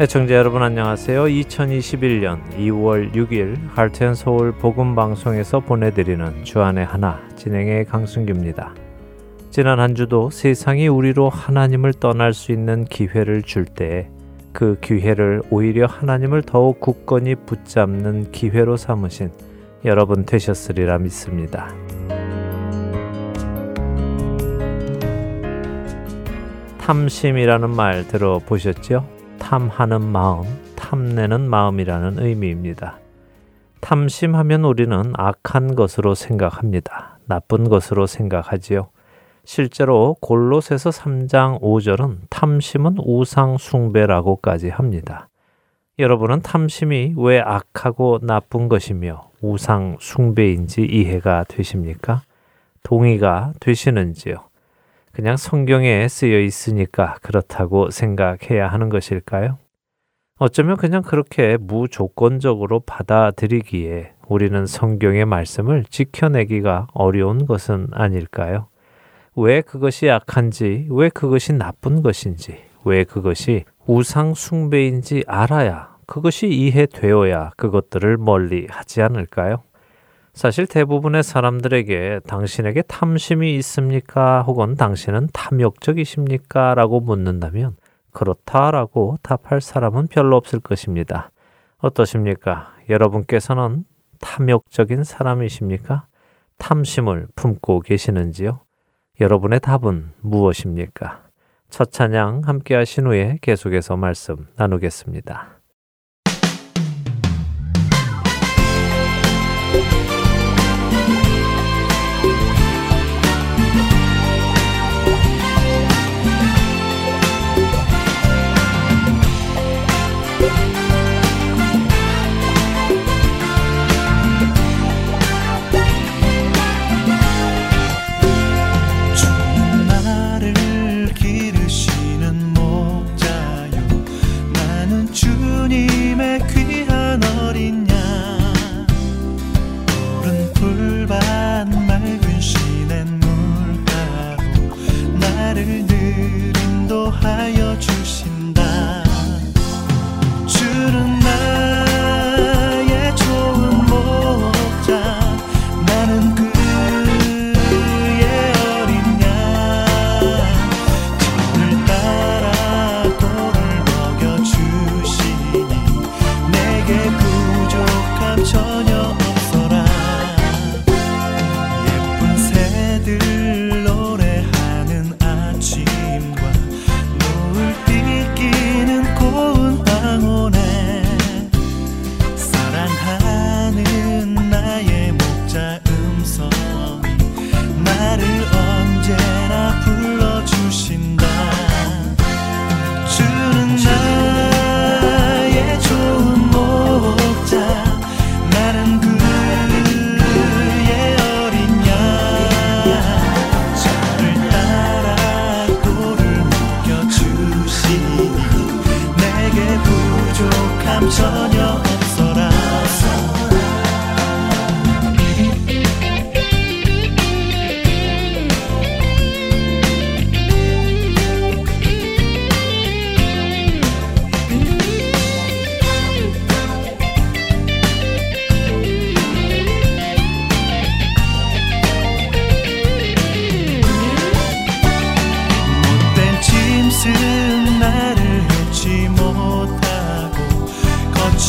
애청자 여러분 안녕하세요. 2021년 2월 6일 할텐 서울 복음 방송에서 보내드리는 주안의 하나 진행의 강승규입니다. 지난 한 주도 세상이 우리로 하나님을 떠날 수 있는 기회를 줄때그 기회를 오히려 하나님을 더욱 굳건히 붙잡는 기회로 삼으신 여러분 되셨으리라 믿습니다. 탐심이라는 말 들어보셨죠? 탐하는 마음, 탐내는 마음이라는 의미입니다. 탐심하면 우리는 악한 것으로 생각합니다. 나쁜 것으로 생각하지요. 실제로 골로새서 3장 5절은 탐심은 우상 숭배라고까지 합니다. 여러분은 탐심이 왜 악하고 나쁜 것이며 우상 숭배인지 이해가 되십니까? 동의가 되시는지요? 그냥 성경에 쓰여 있으니까 그렇다고 생각해야 하는 것일까요? 어쩌면 그냥 그렇게 무조건적으로 받아들이기에 우리는 성경의 말씀을 지켜내기가 어려운 것은 아닐까요? 왜 그것이 악한지, 왜 그것이 나쁜 것인지, 왜 그것이 우상숭배인지 알아야 그것이 이해되어야 그것들을 멀리 하지 않을까요? 사실 대부분의 사람들에게 당신에게 탐심이 있습니까? 혹은 당신은 탐욕적이십니까? 라고 묻는다면 그렇다라고 답할 사람은 별로 없을 것입니다. 어떠십니까? 여러분께서는 탐욕적인 사람이십니까? 탐심을 품고 계시는지요? 여러분의 답은 무엇입니까? 첫 찬양 함께 하신 후에 계속해서 말씀 나누겠습니다.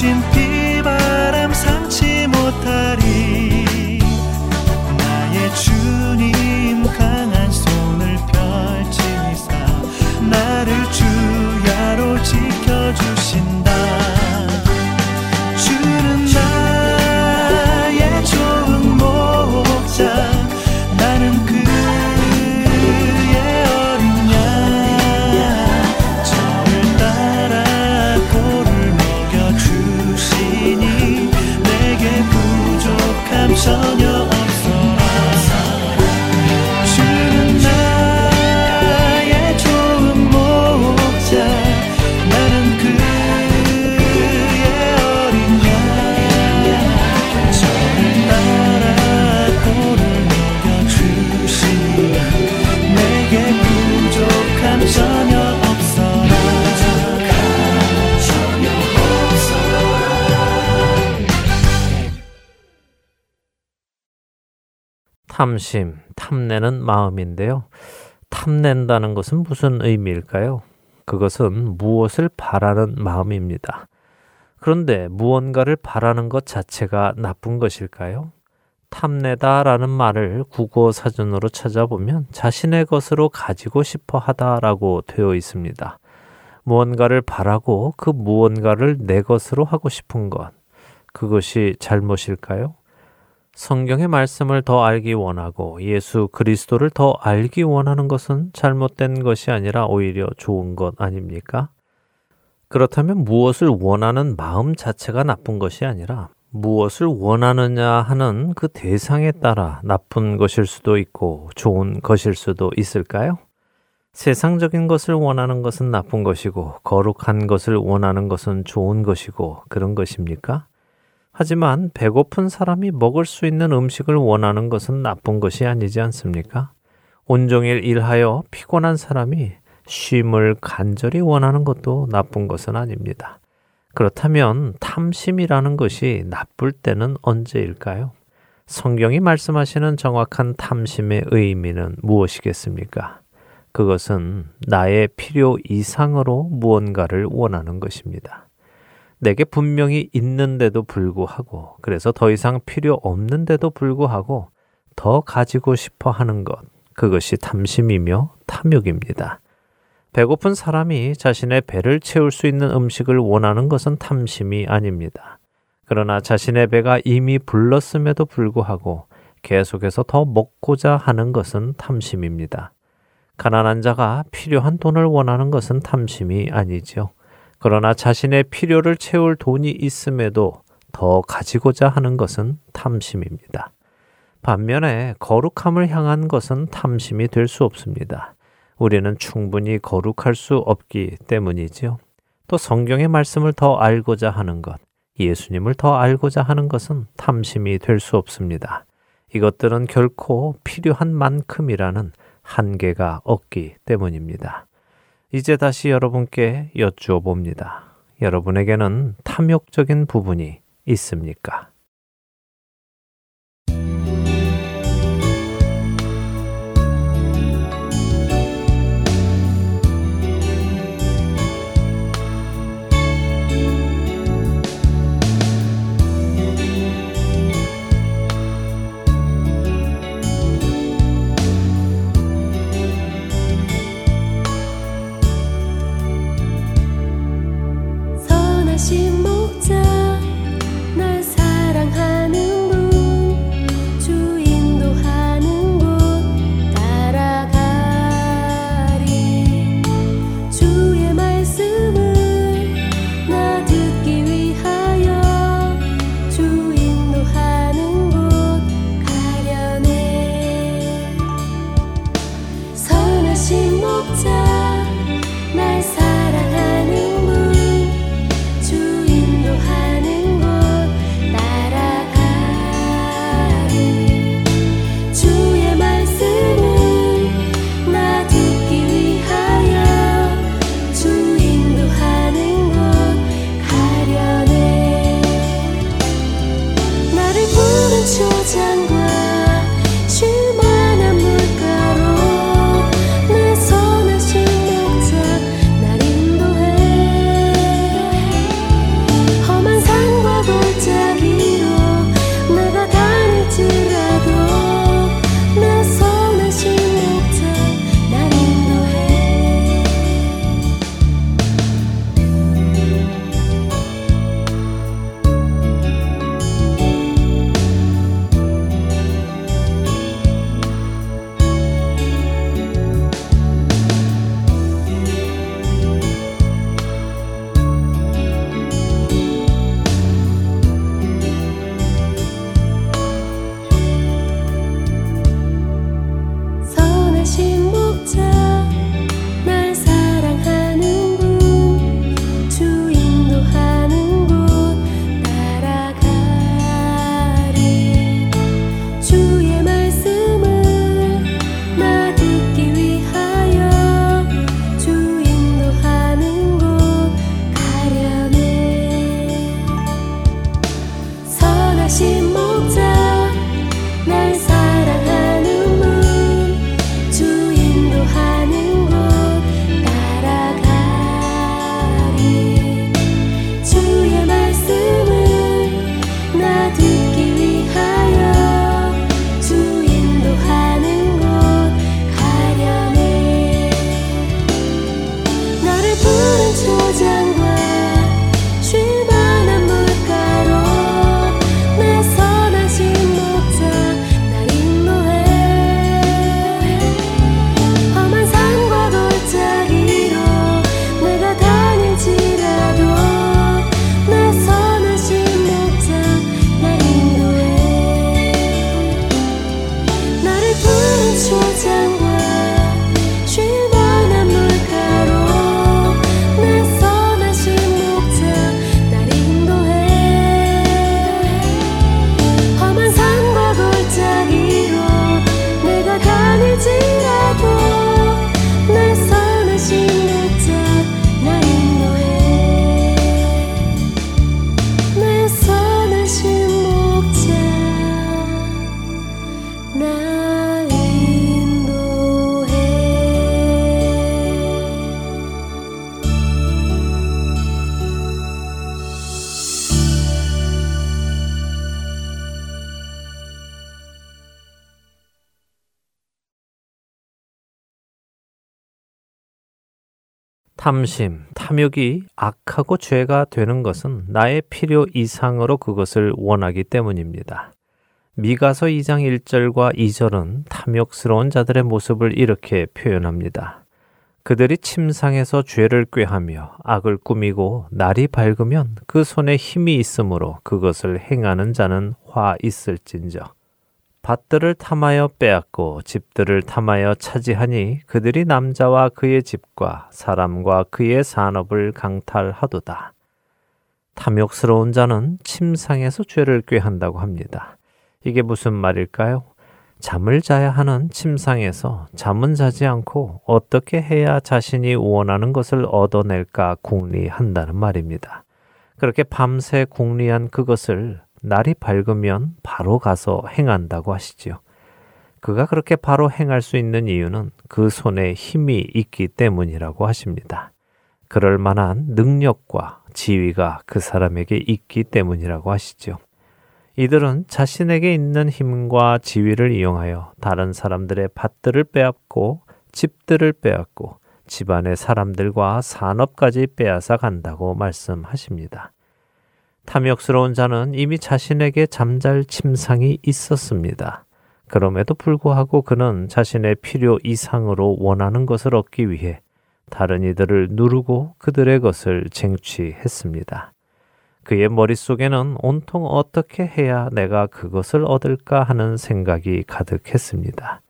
In. 탐심, 탐내는 마음인데요. 탐낸다는 것은 무슨 의미일까요? 그것은 무엇을 바라는 마음입니다. 그런데 무언가를 바라는 것 자체가 나쁜 것일까요? 탐내다 라는 말을 국어 사전으로 찾아보면 자신의 것으로 가지고 싶어 하다 라고 되어 있습니다. 무언가를 바라고 그 무언가를 내 것으로 하고 싶은 것. 그것이 잘못일까요? 성경의 말씀을 더 알기 원하고 예수 그리스도를 더 알기 원하는 것은 잘못된 것이 아니라 오히려 좋은 것 아닙니까? 그렇다면 무엇을 원하는 마음 자체가 나쁜 것이 아니라 무엇을 원하느냐 하는 그 대상에 따라 나쁜 것일 수도 있고 좋은 것일 수도 있을까요? 세상적인 것을 원하는 것은 나쁜 것이고 거룩한 것을 원하는 것은 좋은 것이고 그런 것입니까? 하지만 배고픈 사람이 먹을 수 있는 음식을 원하는 것은 나쁜 것이 아니지 않습니까? 온종일 일하여 피곤한 사람이 쉼을 간절히 원하는 것도 나쁜 것은 아닙니다. 그렇다면 탐심이라는 것이 나쁠 때는 언제일까요? 성경이 말씀하시는 정확한 탐심의 의미는 무엇이겠습니까? 그것은 나의 필요 이상으로 무언가를 원하는 것입니다. 내게 분명히 있는데도 불구하고, 그래서 더 이상 필요 없는데도 불구하고 더 가지고 싶어 하는 것, 그것이 탐심이며 탐욕입니다. 배고픈 사람이 자신의 배를 채울 수 있는 음식을 원하는 것은 탐심이 아닙니다. 그러나 자신의 배가 이미 불렀음에도 불구하고 계속해서 더 먹고자 하는 것은 탐심입니다. 가난한 자가 필요한 돈을 원하는 것은 탐심이 아니지요. 그러나 자신의 필요를 채울 돈이 있음에도 더 가지고자 하는 것은 탐심입니다. 반면에 거룩함을 향한 것은 탐심이 될 수 없습니다. 우리는 충분히 거룩할 수 없기 때문이지요. 또 성경의 말씀을 더 알고자 하는 것, 예수님을 더 알고자 하는 것은 탐심이 될 수 없습니다. 이것들은 결코 필요한 만큼이라는 한계가 없기 때문입니다. 이제 다시 여러분께 여쭈어 봅니다. 여러분에게는 탐욕적인 부분이 있습니까? 탐심, 탐욕이 악하고 죄가 되는 것은 나의 필요 이상으로 그것을 원하기 때문입니다. 미가서 2장 1절과 2절은 탐욕스러운 자들의 모습을 이렇게 표현합니다. 그들이 침상에서 죄를 꾀하며 악을 꾸미고 날이 밝으면 그 손에 힘이 있으므로 그것을 행하는 자는 화 있을진저. 밭들을 탐하여 빼앗고 집들을 탐하여 차지하니 그들이 남자와 그의 집과 사람과 그의 산업을 강탈하도다. 탐욕스러운 자는 침상에서 죄를 꾀한다고 합니다. 이게 무슨 말일까요? 잠을 자야 하는 침상에서 잠은 자지 않고 어떻게 해야 자신이 원하는 것을 얻어낼까 궁리한다는 말입니다. 그렇게 밤새 궁리한 그것을 날이 밝으면 바로 가서 행한다고 하시지요. 그가 그렇게 바로 행할 수 있는 이유는 그 손에 힘이 있기 때문이라고 하십니다. 그럴 만한 능력과 지위가 그 사람에게 있기 때문이라고 하시죠. 이들은 자신에게 있는 힘과 지위를 이용하여 다른 사람들의 밭들을 빼앗고 집들을 빼앗고 집안의 사람들과 산업까지 빼앗아 간다고 말씀하십니다. 탐욕스러운 자는 이미 자신에게 잠잘 침상이 있었습니다. 그럼에도 불구하고 그는 자신의 필요 이상으로 원하는 것을 얻기 위해 다른 이들을 누르고 그들의 것을 쟁취했습니다. 그의 머릿속에는 온통 어떻게 해야 내가 그것을 얻을까 하는 생각이 가득했습니다.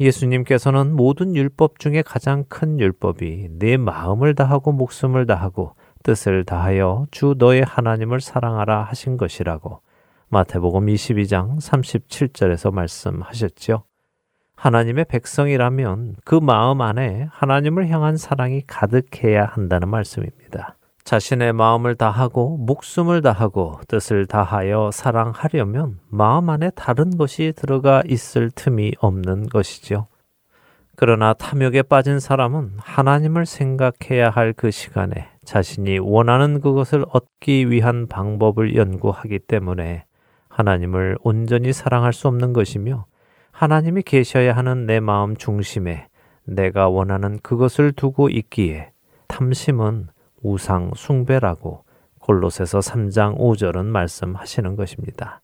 예수님께서는 모든 율법 중에 가장 큰 율법이 내 마음을 다하고 목숨을 다하고 뜻을 다하여 주 너의 하나님을 사랑하라 하신 것이라고 마태복음 22장 37절에서 말씀하셨지요. 하나님의 백성이라면 그 마음 안에 하나님을 향한 사랑이 가득해야 한다는 말씀입니다. 자신의 마음을 다하고 목숨을 다하고 뜻을 다하여 사랑하려면 마음 안에 다른 것이 들어가 있을 틈이 없는 것이지요. 그러나 탐욕에 빠진 사람은 하나님을 생각해야 할 그 시간에 자신이 원하는 그것을 얻기 위한 방법을 연구하기 때문에 하나님을 온전히 사랑할 수 없는 것이며 하나님이 계셔야 하는 내 마음 중심에 내가 원하는 그것을 두고 있기에 탐심은 우상 숭배라고 골로새서 3장 5절은 말씀하시는 것입니다.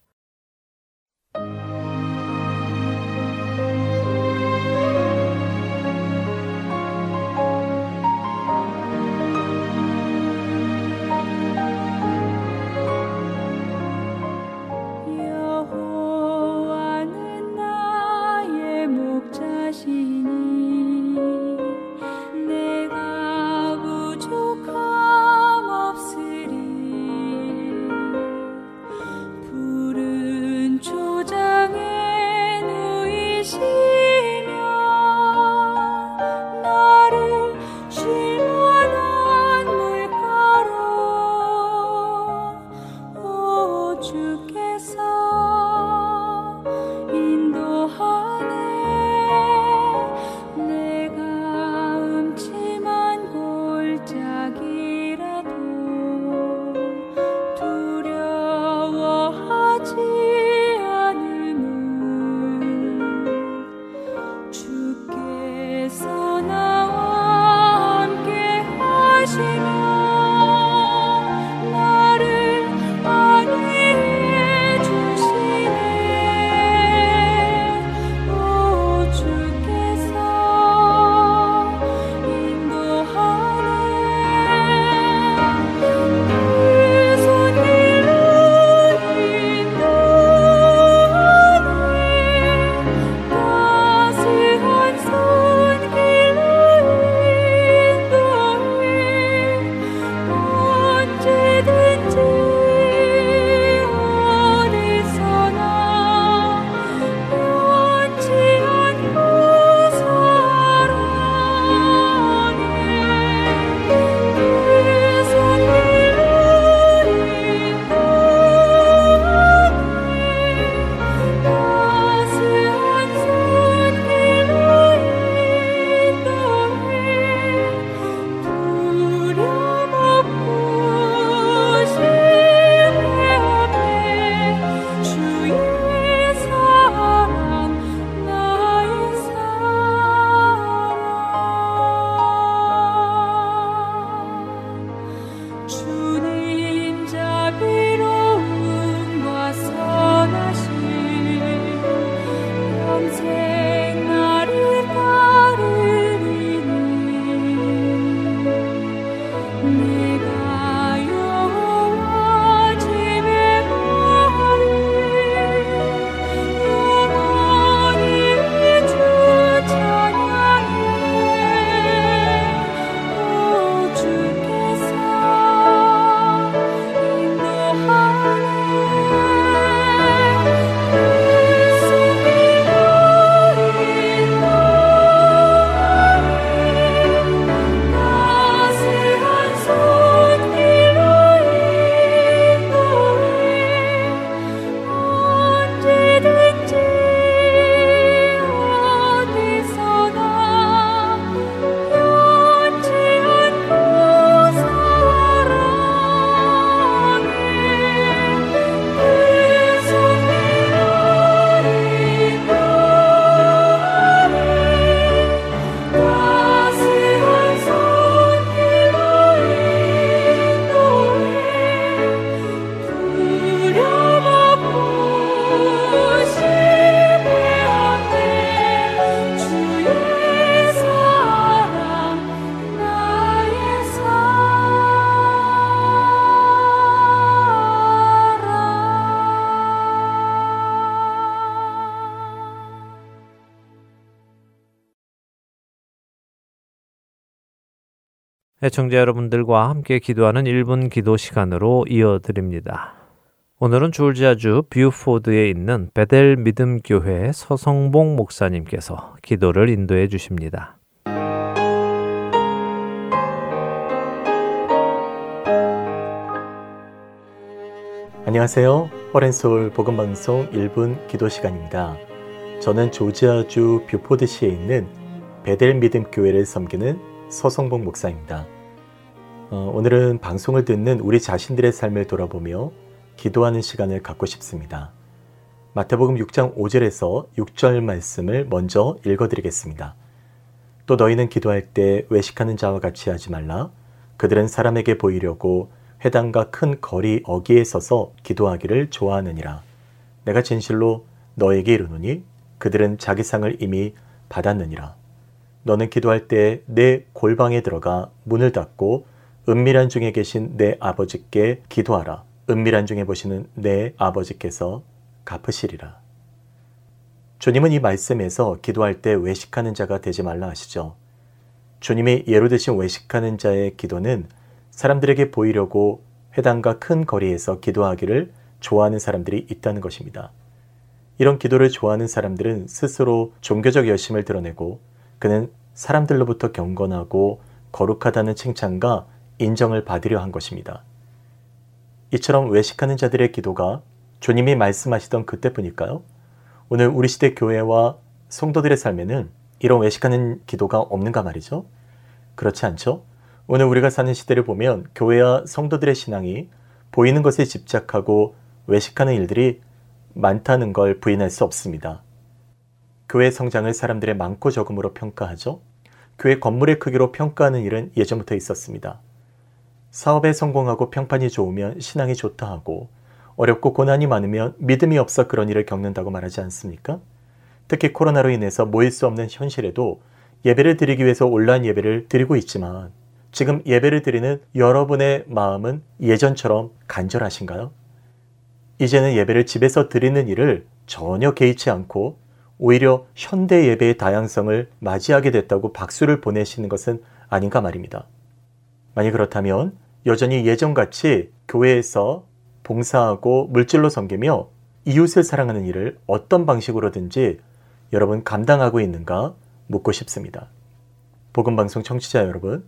애청자 여러분들과 함께 기도하는 1분 기도 시간으로 이어드립니다. 오늘은 조지아주 뷰포드에 있는 베델 믿음 교회 서성봉 목사님께서 기도를 인도해 주십니다. 안녕하세요. Heart and Soul 복음방송 1분 기도 시간입니다. 저는 조지아주 뷰포드시에 있는 베델 믿음 교회를 섬기는 서성봉 목사입니다. 어, 오늘은 방송을 듣는 우리 자신들의 삶을 돌아보며 기도하는 시간을 갖고 싶습니다. 마태복음 6장 5절에서 6절 말씀을 먼저 읽어드리겠습니다. 또 너희는 기도할 때 외식하는 자와 같이 하지 말라. 그들은 사람에게 보이려고 회당과 큰 거리 어기에 서서 기도하기를 좋아하느니라. 내가 진실로 너에게 이르노니 그들은 자기 상을 이미 받았느니라. 너는 기도할 때 내 골방에 들어가 문을 닫고 은밀한 중에 계신 내 아버지께 기도하라. 은밀한 중에 보시는 내 아버지께서 갚으시리라. 주님은 이 말씀에서 기도할 때 외식하는 자가 되지 말라 하시죠. 주님이 예로 드신 외식하는 자의 기도는 사람들에게 보이려고 회당과 큰 거리에서 기도하기를 좋아하는 사람들이 있다는 것입니다. 이런 기도를 좋아하는 사람들은 스스로 종교적 열심을 드러내고 그는 사람들로부터 경건하고 거룩하다는 칭찬과 인정을 받으려 한 것입니다. 이처럼 외식하는 자들의 기도가 주님이 말씀하시던 그때뿐일까요? 오늘 우리 시대 교회와 성도들의 삶에는 이런 외식하는 기도가 없는가 말이죠? 그렇지 않죠? 오늘 우리가 사는 시대를 보면 교회와 성도들의 신앙이 보이는 것에 집착하고 외식하는 일들이 많다는 걸 부인할 수 없습니다. 교회 성장을 사람들의 많고 적음으로 평가하죠. 교회 건물의 크기로 평가하는 일은 예전부터 있었습니다. 사업에 성공하고 평판이 좋으면 신앙이 좋다 하고 어렵고 고난이 많으면 믿음이 없어 그런 일을 겪는다고 말하지 않습니까? 특히 코로나로 인해서 모일 수 없는 현실에도 예배를 드리기 위해서 온라인 예배를 드리고 있지만 지금 예배를 드리는 여러분의 마음은 예전처럼 간절하신가요? 이제는 예배를 집에서 드리는 일을 전혀 개의치 않고 오히려 현대 예배의 다양성을 맞이하게 됐다고 박수를 보내시는 것은 아닌가 말입니다. 만약 그렇다면 여전히 예전같이 교회에서 봉사하고 물질로 섬기며 이웃을 사랑하는 일을 어떤 방식으로든지 여러분 감당하고 있는가 묻고 싶습니다. 복음방송 청취자 여러분,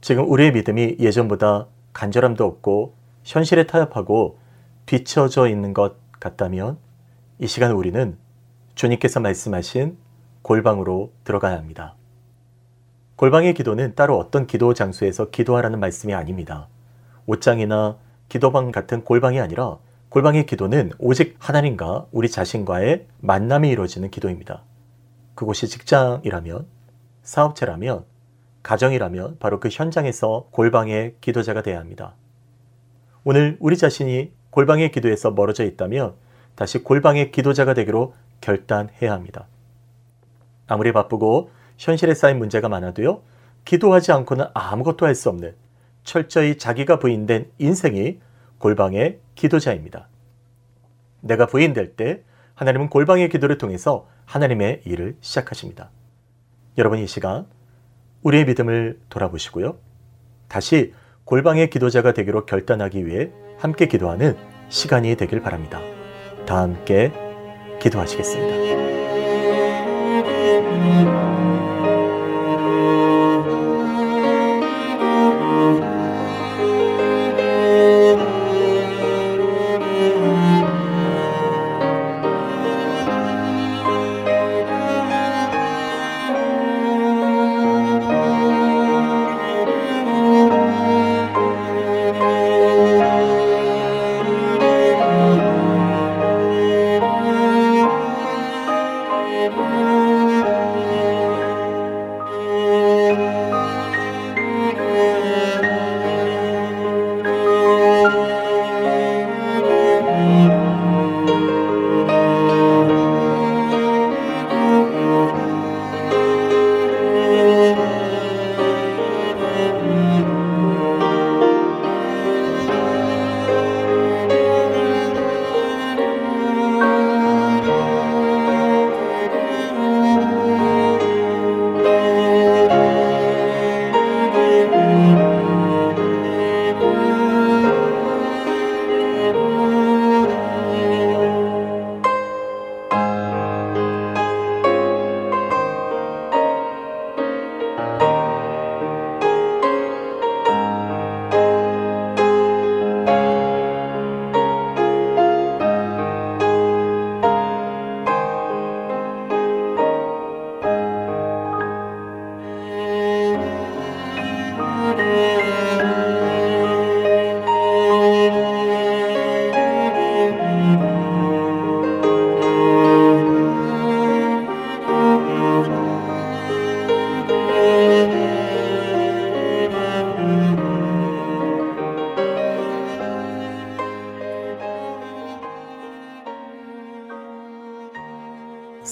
지금 우리의 믿음이 예전보다 간절함도 없고 현실에 타협하고 뒤처져 있는 것 같다면 이 시간 우리는 주님께서 말씀하신 골방으로 들어가야 합니다. 골방의 기도는 따로 어떤 기도 장소에서 기도하라는 말씀이 아닙니다. 옷장이나 기도방 같은 골방이 아니라 골방의 기도는 오직 하나님과 우리 자신과의 만남이 이루어지는 기도입니다. 그곳이 직장이라면, 사업체라면, 가정이라면 바로 그 현장에서 골방의 기도자가 되어야 합니다. 오늘 우리 자신이 골방의 기도에서 멀어져 있다면 다시 골방의 기도자가 되기로 결단해야 합니다. 아무리 바쁘고 현실에 쌓인 문제가 많아도요, 기도하지 않고는 아무것도 할 수 없는 철저히 자기가 부인된 인생이 골방의 기도자입니다. 내가 부인될 때 하나님은 골방의 기도를 통해서 하나님의 일을 시작하십니다. 여러분 이 시간 우리의 믿음을 돌아보시고요. 다시 골방의 기도자가 되기로 결단하기 위해 함께 기도하는 시간이 되길 바랍니다. 다 함께 기도하시겠습니다.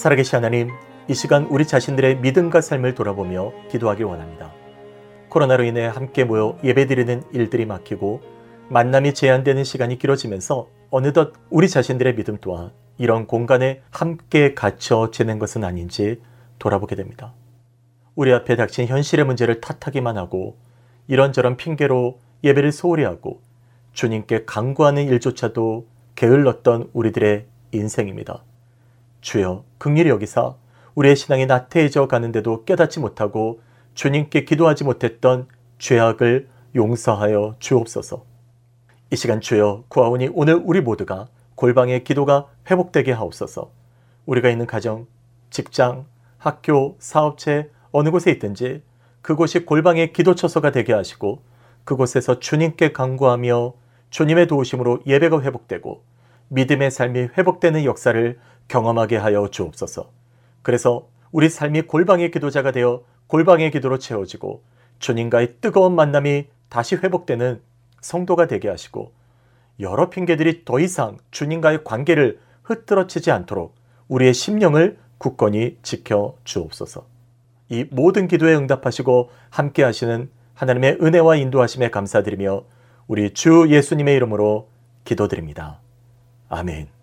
살아계신 하나님, 이 시간 우리 자신들의 믿음과 삶을 돌아보며 기도하길 원합니다. 코로나로 인해 함께 모여 예배드리는 일들이 막히고 만남이 제한되는 시간이 길어지면서 어느덧 우리 자신들의 믿음 또한 이런 공간에 함께 갇혀 지낸 것은 아닌지 돌아보게 됩니다. 우리 앞에 닥친 현실의 문제를 탓하기만 하고 이런저런 핑계로 예배를 소홀히 하고 주님께 강구하는 일조차도 게을렀던 우리들의 인생입니다. 주여 극률이 여기사 우리의 신앙이 나태해져 가는데도 깨닫지 못하고 주님께 기도하지 못했던 죄악을 용서하여 주옵소서. 이 시간 주여 구하오니 오늘 우리 모두가 골방의 기도가 회복되게 하옵소서. 우리가 있는 가정, 직장, 학교, 사업체 어느 곳에 있든지 그곳이 골방의 기도처소가 되게 하시고 그곳에서 주님께 간구하며 주님의 도우심으로 예배가 회복되고 믿음의 삶이 회복되는 역사를 경험하게 하여 주옵소서. 그래서 우리 삶이 골방의 기도자가 되어 골방의 기도로 채워지고 주님과의 뜨거운 만남이 다시 회복되는 성도가 되게 하시고 여러 핑계들이 더 이상 주님과의 관계를 흐트러치지 않도록 우리의 심령을 굳건히 지켜 주옵소서. 이 모든 기도에 응답하시고 함께 하시는 하나님의 은혜와 인도하심에 감사드리며 우리 주 예수님의 이름으로 기도드립니다. 아멘.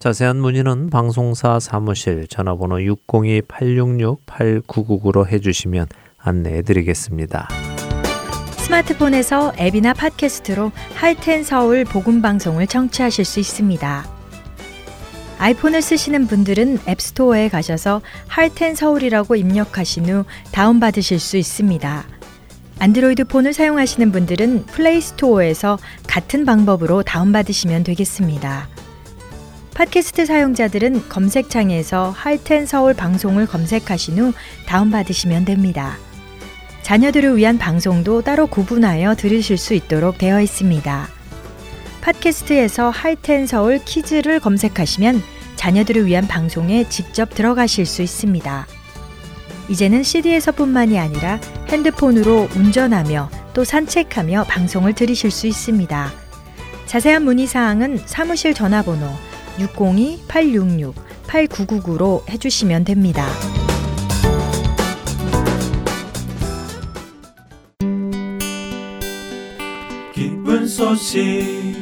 자세한 문의는 방송사 사무실 전화번호 602-866-8999로 해주시면 안내해 드리겠습니다. 스마트폰에서 앱이나 팟캐스트로 Heart and Soul 복음 방송을 청취하실 수 있습니다. 아이폰을 쓰시는 분들은 앱스토어에 가셔서 Heart and Soul이라고 입력하신 후 다운받으실 수 있습니다. 안드로이드 폰을 사용하시는 분들은 플레이 스토어에서 같은 방법으로 다운받으시면 되겠습니다. 팟캐스트 사용자들은 검색창에서 할텐 서울 방송을 검색하신 후 다운받으시면 됩니다. 자녀들을 위한 방송도 따로 구분하여 들으실 수 있도록 되어 있습니다. 팟캐스트에서 할텐 서울 키즈를 검색하시면 자녀들을 위한 방송에 직접 들어가실 수 있습니다. 이제는 CD에서뿐만이 아니라 핸드폰으로 운전하며 또 산책하며 방송을 들으실 수 있습니다. 자세한 문의 사항은 사무실 전화번호 602-866-8999로 해주시면 됩니다. 기쁜 소식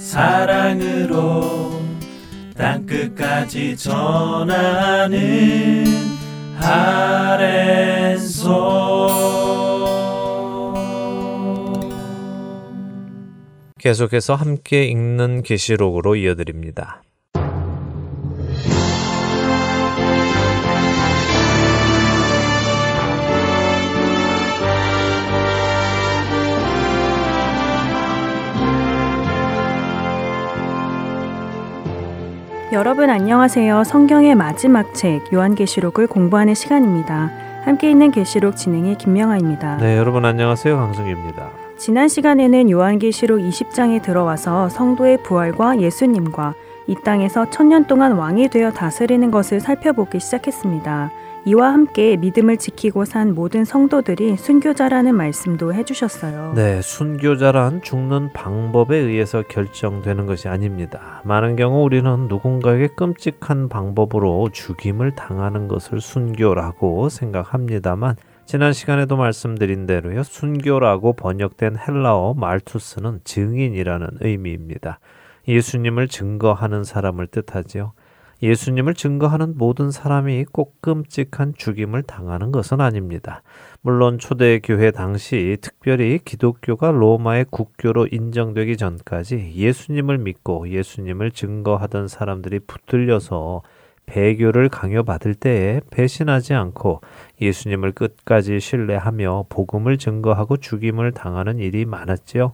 사랑으로 땅끝까지 전하는 아랜소 계속해서 함께 읽는 계시록으로 이어드립니다. 여러분 안녕하세요. 성경의 마지막 책 요한계시록을 공부하는 시간입니다. 함께 있는 계시록 진행의 김명아입니다. 네, 여러분 안녕하세요. 강승규입니다. 지난 시간에는 요한계시록 20장에 들어와서 성도의 부활과 예수님과 이 땅에서 천년 동안 왕이 되어 다스리는 것을 살펴보기 시작했습니다. 이와 함께 믿음을 지키고 산 모든 성도들이 순교자라는 말씀도 해주셨어요. 네, 순교자란 죽는 방법에 의해서 결정되는 것이 아닙니다. 많은 경우 우리는 누군가에게 끔찍한 방법으로 죽임을 당하는 것을 순교라고 생각합니다만 지난 시간에도 말씀드린 대로요. 순교라고 번역된 헬라어 말투스는 증인이라는 의미입니다. 예수님을 증거하는 사람을 뜻하지요. 예수님을 증거하는 모든 사람이 꼭 끔찍한 죽임을 당하는 것은 아닙니다. 물론 초대교회 당시 특별히 기독교가 로마의 국교로 인정되기 전까지 예수님을 믿고 예수님을 증거하던 사람들이 붙들려서 배교를 강요받을 때에 배신하지 않고 예수님을 끝까지 신뢰하며 복음을 증거하고 죽임을 당하는 일이 많았지요.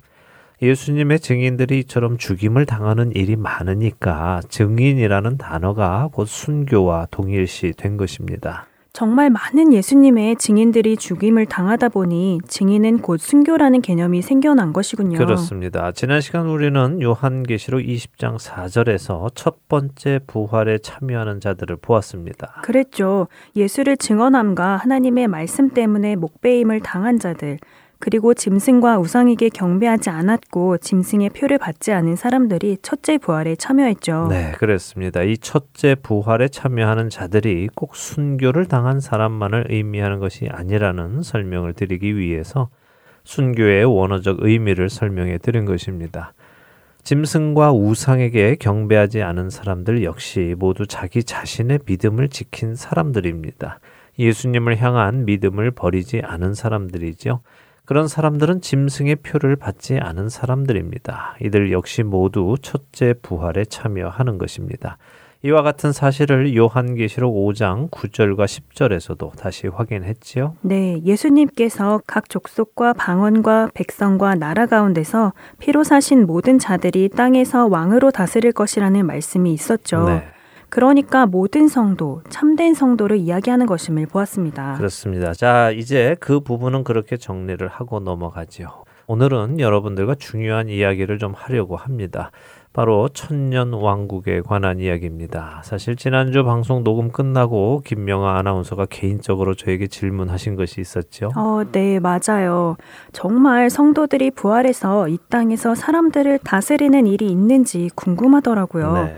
예수님의 증인들이 이처럼 죽임을 당하는 일이 많으니까 증인이라는 단어가 곧 순교와 동일시 된 것입니다. 정말 많은 예수님의 증인들이 죽임을 당하다 보니 증인은 곧 순교라는 개념이 생겨난 것이군요. 그렇습니다. 지난 시간 우리는 요한계시록 20장 4절에서 첫 번째 부활에 참여하는 자들을 보았습니다. 그랬죠. 예수를 증언함과 하나님의 말씀 때문에 목배임을 당한 자들, 그리고 짐승과 우상에게 경배하지 않았고 짐승의 표를 받지 않은 사람들이 첫째 부활에 참여했죠. 네, 그렇습니다. 이 첫째 부활에 참여하는 자들이 꼭 순교를 당한 사람만을 의미하는 것이 아니라는 설명을 드리기 위해서 순교의 원어적 의미를 설명해 드린 것입니다. 짐승과 우상에게 경배하지 않은 사람들 역시 모두 자기 자신의 믿음을 지킨 사람들입니다. 예수님을 향한 믿음을 버리지 않은 사람들이죠. 그런 사람들은 짐승의 표를 받지 않은 사람들입니다. 이들 역시 모두 첫째 부활에 참여하는 것입니다. 이와 같은 사실을 요한계시록 5장 9절과 10절에서도 다시 확인했지요. 네, 예수님께서 각 족속과 방언과 백성과 나라 가운데서 피로 사신 모든 자들이 땅에서 왕으로 다스릴 것이라는 말씀이 있었죠. 네. 그러니까 모든 성도, 참된 성도를 이야기하는 것임을 보았습니다. 그렇습니다. 자, 이제 그 부분은 그렇게 정리를 하고 넘어가지요. 오늘은 여러분들과 중요한 이야기를 좀 하려고 합니다. 바로 천년 왕국에 관한 이야기입니다. 사실 지난주 방송 녹음 끝나고 김명아 아나운서가 개인적으로 저에게 질문하신 것이 있었죠. 어, 네, 맞아요. 정말 성도들이 부활해서 이 땅에서 사람들을 다스리는 일이 있는지 궁금하더라고요. 네.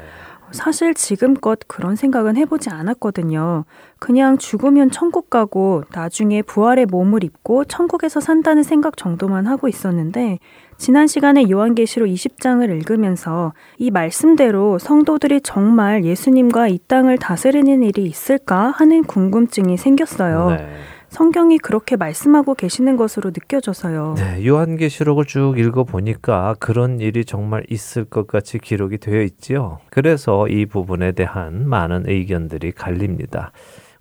사실 지금껏 그런 생각은 해보지 않았거든요. 그냥 죽으면 천국 가고 나중에 부활의 몸을 입고 천국에서 산다는 생각 정도만 하고 있었는데 지난 시간에 요한계시록 20장을 읽으면서 이 말씀대로 성도들이 정말 예수님과 이 땅을 다스리는 일이 있을까 하는 궁금증이 생겼어요. 네. 성경이 그렇게 말씀하고 계시는 것으로 느껴져서요. 네, 요한계시록을 쭉 읽어 보니까 그런 일이 정말 있을 것 같이 기록이 되어 있지요. 그래서 이 부분에 대한 많은 의견들이 갈립니다.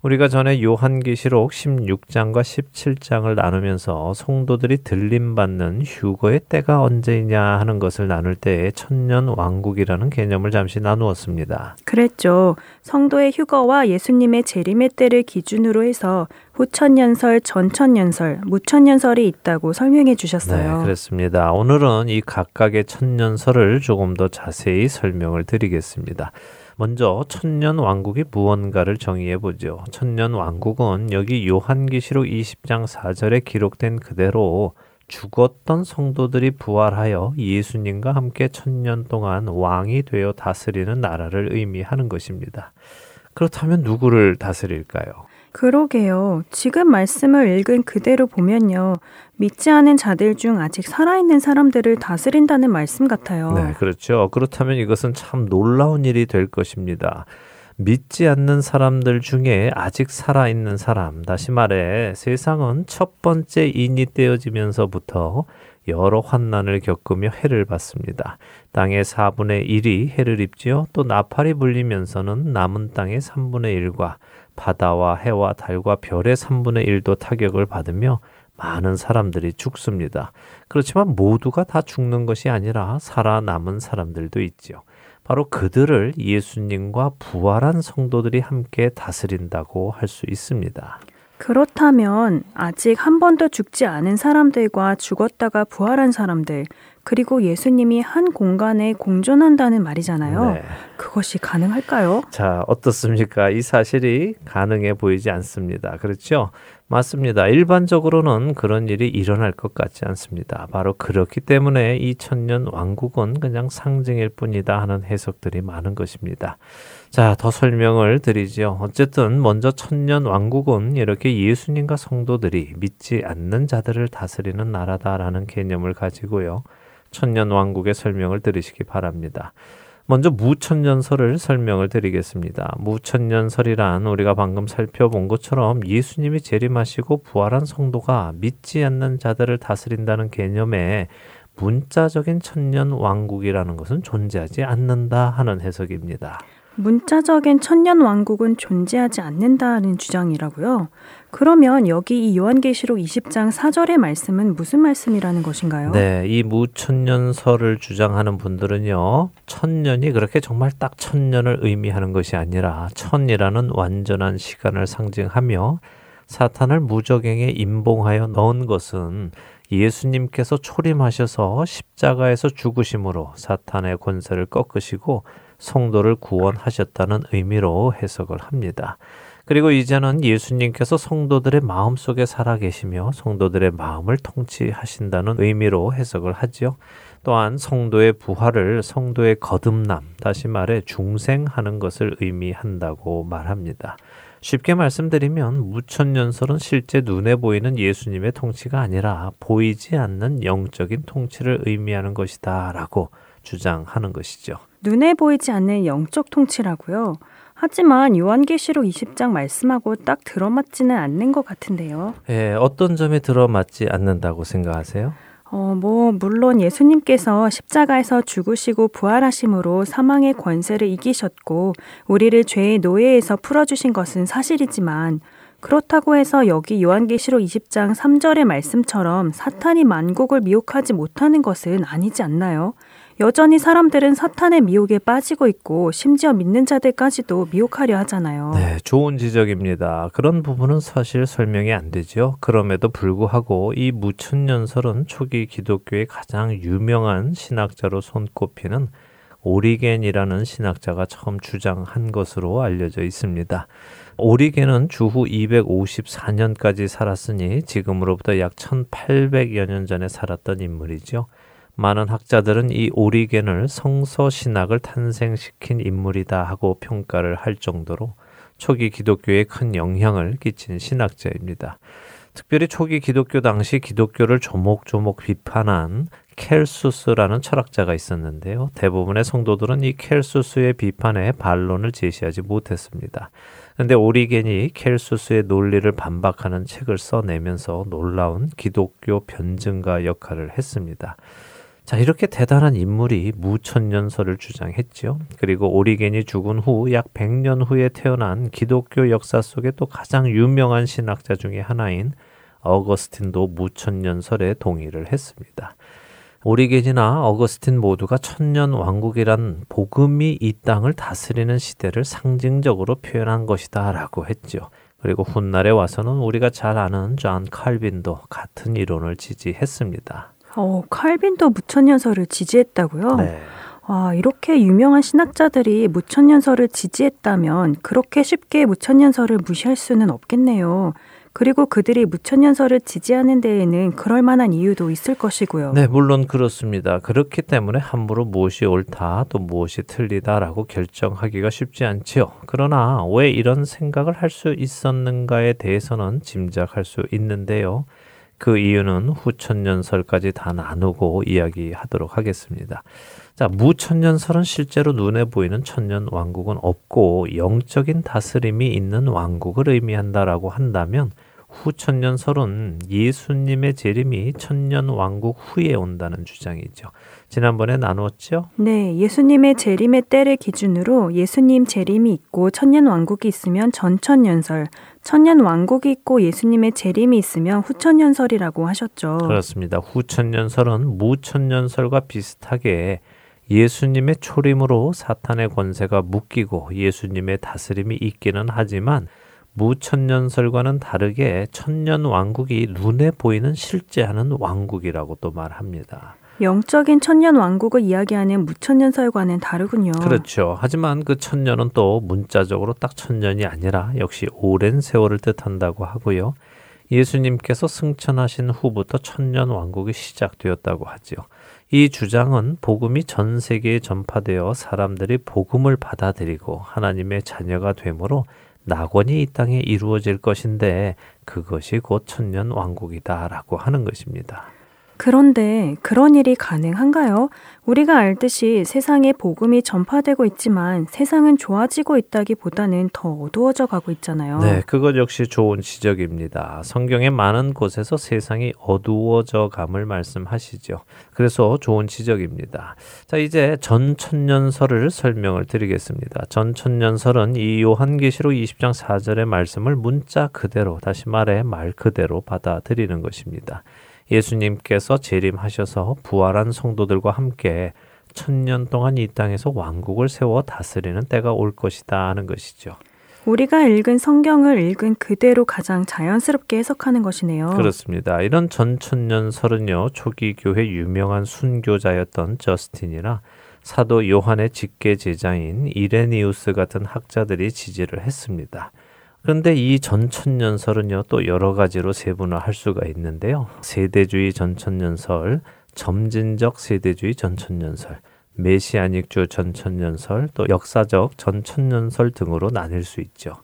우리가 전에 요한계시록 16장과 17장을 나누면서 성도들이 들림받는 휴거의 때가 언제이냐 하는 것을 나눌 때에 천년 왕국이라는 개념을 잠시 나누었습니다. 그랬죠. 성도의 휴거와 예수님의 재림의 때를 기준으로 해서 후천년설, 전천년설, 무천년설이 있다고 설명해 주셨어요. 네, 그렇습니다. 오늘은 이 각각의 천년설을 조금 더 자세히 설명을 드리겠습니다. 먼저 천년 왕국이 무언가를 정의해 보죠. 천년 왕국은 여기 요한계시록 20장 4절에 기록된 그대로 죽었던 성도들이 부활하여 예수님과 함께 천년 동안 왕이 되어 다스리는 나라를 의미하는 것입니다. 그렇다면 누구를 다스릴까요? 그러게요. 지금 말씀을 읽은 그대로 보면요. 믿지 않은 자들 중 아직 살아있는 사람들을 다스린다는 말씀 같아요. 네, 그렇죠. 그렇다면 이것은 참 놀라운 일이 될 것입니다. 믿지 않는 사람들 중에 아직 살아있는 사람, 다시 말해 세상은 첫 번째 인이 떼어지면서부터 여러 환난을 겪으며 해를 받습니다. 땅의 4분의 1이 해를 입지요. 또 나팔이 불리면서는 남은 땅의 3분의 1과 바다와 해와 달과 별의 3분의 1도 타격을 받으며 많은 사람들이 죽습니다. 그렇지만 모두가 다 죽는 것이 아니라 살아남은 사람들도 있지요. 바로 그들을 예수님과 부활한 성도들이 함께 다스린다고 할 수 있습니다. 그렇다면 아직 한 번도 죽지 않은 사람들과 죽었다가 부활한 사람들, 그리고 예수님이 한 공간에 공존한다는 말이잖아요. 네. 그것이 가능할까요? 자, 어떻습니까? 이 사실이 가능해 보이지 않습니다. 그렇죠? 맞습니다. 일반적으로는 그런 일이 일어날 것 같지 않습니다. 바로 그렇기 때문에 이 천년 왕국은 그냥 상징일 뿐이다 하는 해석들이 많은 것입니다. 자, 더 설명을 드리죠. 어쨌든 먼저 천년 왕국은 이렇게 예수님과 성도들이 믿지 않는 자들을 다스리는 나라다라는 개념을 가지고요. 천년 왕국의 설명을 들으시기 바랍니다. 먼저 무천년설을 설명을 드리겠습니다. 무천년설이란 우리가 방금 살펴본 것처럼 예수님이 재림하시고 부활한 성도가 믿지 않는 자들을 다스린다는 개념에 문자적인 천년 왕국이라는 것은 존재하지 않는다 하는 해석입니다. 문자적인 천년 왕국은 존재하지 않는다는 주장이라고요. 그러면 여기 이 요한계시록 20장 4절의 말씀은 무슨 말씀이라는 것인가요? 네, 이 무천년설을 주장하는 분들은요. 천년이 그렇게 정말 딱 천년을 의미하는 것이 아니라 천이라는 완전한 시간을 상징하며 사탄을 무적행에 임봉하여 넣은 것은 예수님께서 초림하셔서 십자가에서 죽으심으로 사탄의 권세를 꺾으시고 성도를 구원하셨다는 의미로 해석을 합니다. 그리고 이제는 예수님께서 성도들의 마음 속에 살아 계시며 성도들의 마음을 통치하신다는 의미로 해석을 하지요. 또한 성도의 부활을 성도의 거듭남, 다시 말해 중생하는 것을 의미한다고 말합니다. 쉽게 말씀드리면 무천년설은 실제 눈에 보이는 예수님의 통치가 아니라 보이지 않는 영적인 통치를 의미하는 것이다 라고 주장하는 것이죠. 눈에 보이지 않는 영적 통치라고요. 하지만 요한계시록 20장 말씀하고 딱 들어맞지는 않는 것 같은데요. 예, 어떤 점에 들어맞지 않는다고 생각하세요? 어, 뭐, 물론 예수님께서 십자가에서 죽으시고 부활하심으로 사망의 권세를 이기셨고, 우리를 죄의 노예에서 풀어 주신 것은 사실이지만, 그렇다고 해서 여기 요한계시록 20장 3절의 말씀처럼 사탄이 만국을 미혹하지 못하는 것은 아니지 않나요? 여전히 사람들은 사탄의 미혹에 빠지고 있고 심지어 믿는 자들까지도 미혹하려 하잖아요. 네, 좋은 지적입니다. 그런 부분은 사실 설명이 안 되죠. 그럼에도 불구하고 이 무천년설은 초기 기독교의 가장 유명한 신학자로 손꼽히는 오리겐이라는 신학자가 처음 주장한 것으로 알려져 있습니다. 오리겐은 주후 254년까지 살았으니 지금으로부터 약 1800여 년 전에 살았던 인물이죠. 많은 학자들은 이 오리겐을 성서 신학을 탄생시킨 인물이다 하고 평가를 할 정도로 초기 기독교에 큰 영향을 끼친 신학자입니다. 특별히 초기 기독교 당시 기독교를 조목조목 비판한 켈수스라는 철학자가 있었는데요. 대부분의 성도들은 이 켈수스의 비판에 반론을 제시하지 못했습니다. 근데 오리겐이 켈수스의 논리를 반박하는 책을 써내면서 놀라운 기독교 변증가 역할을 했습니다. 자, 이렇게 대단한 인물이 무천년설을 주장했지요. 그리고 오리겐이 죽은 후 약 100년 후에 태어난 기독교 역사 속에 또 가장 유명한 신학자 중의 하나인 어거스틴도 무천년설에 동의를 했습니다. 오리겐이나 어거스틴 모두가 천년 왕국이란 복음이 이 땅을 다스리는 시대를 상징적으로 표현한 것이다라고 했죠. 그리고 훗날에 와서는 우리가 잘 아는 존 칼빈도 같은 이론을 지지했습니다. 어, 칼빈도 무천년설을 지지했다고요? 네. 아, 이렇게 유명한 신학자들이 무천년설을 지지했다면 그렇게 쉽게 무천년설을 무시할 수는 없겠네요. 그리고 그들이 무천년설을 지지하는 데에는 그럴 만한 이유도 있을 것이고요. 네, 물론 그렇습니다. 그렇기 때문에 함부로 무엇이 옳다 또 무엇이 틀리다라고 결정하기가 쉽지 않지요. 그러나 왜 이런 생각을 할 수 있었는가에 대해서는 짐작할 수 있는데요. 그 이유는 후천년설까지 다 나누고 이야기하도록 하겠습니다. 자, 무천년설은 실제로 눈에 보이는 천년 왕국은 없고 영적인 다스림이 있는 왕국을 의미한다라고 한다면 후천년설은 예수님의 재림이 천년 왕국 후에 온다는 주장이죠. 지난번에 나누었죠? 네, 예수님의 재림의 때를 기준으로 예수님 재림이 있고 천년 왕국이 있으면 전천년설, 천년 왕국이 있고 예수님의 재림이 있으면 후천년설이라고 하셨죠. 그렇습니다. 후천년설은 무천년설과 비슷하게 예수님의 초림으로 사탄의 권세가 묶이고 예수님의 다스림이 있기는 하지만 무천년설과는 다르게 천년 왕국이 눈에 보이는 실제하는 왕국이라고 또 말합니다. 영적인 천년 왕국을 이야기하는 무천년설과는 다르군요. 그렇죠. 하지만 그 천년은 또 문자적으로 딱 천년이 아니라 역시 오랜 세월을 뜻한다고 하고요. 예수님께서 승천하신 후부터 천년 왕국이 시작되었다고 하지요. 이 주장은 복음이 전 세계에 전파되어 사람들이 복음을 받아들이고 하나님의 자녀가 되므로 낙원이 이 땅에 이루어질 것인데 그것이 곧 천년 왕국이다라고 하는 것입니다. 그런데 그런 일이 가능한가요? 우리가 알듯이 세상에 복음이 전파되고 있지만 세상은 좋아지고 있다기보다는 더 어두워져 가고 있잖아요. 네, 그것 역시 좋은 지적입니다. 성경의 많은 곳에서 세상이 어두워져 감을 말씀하시죠. 그래서 좋은 지적입니다. 자, 이제 전천년설을 설명을 드리겠습니다. 전천년설은 이 요한계시록 20장 4절의 말씀을 문자 그대로 다시 말해 말 그대로 받아들이는 것입니다. 예수님께서 재림하셔서 부활한 성도들과 함께 천년 동안 이 땅에서 왕국을 세워 다스리는 때가 올 것이다 하는 것이죠. 우리가 읽은 성경을 읽은 그대로 가장 자연스럽게 해석하는 것이네요. 그렇습니다. 이런 전천년설은요, 초기 교회 유명한 순교자였던 저스틴이나 사도 요한의 직계 제자인 이레니우스 같은 학자들이 지지를 했습니다. 그런데 이 전천년설은요, 또 여러 가지로 세분화할 수가 있는데요. 세대주의 전천년설, 점진적 세대주의 전천년설, 메시아닉주 전천년설, 또 역사적 전천년설 등으로 나뉠 수 있죠.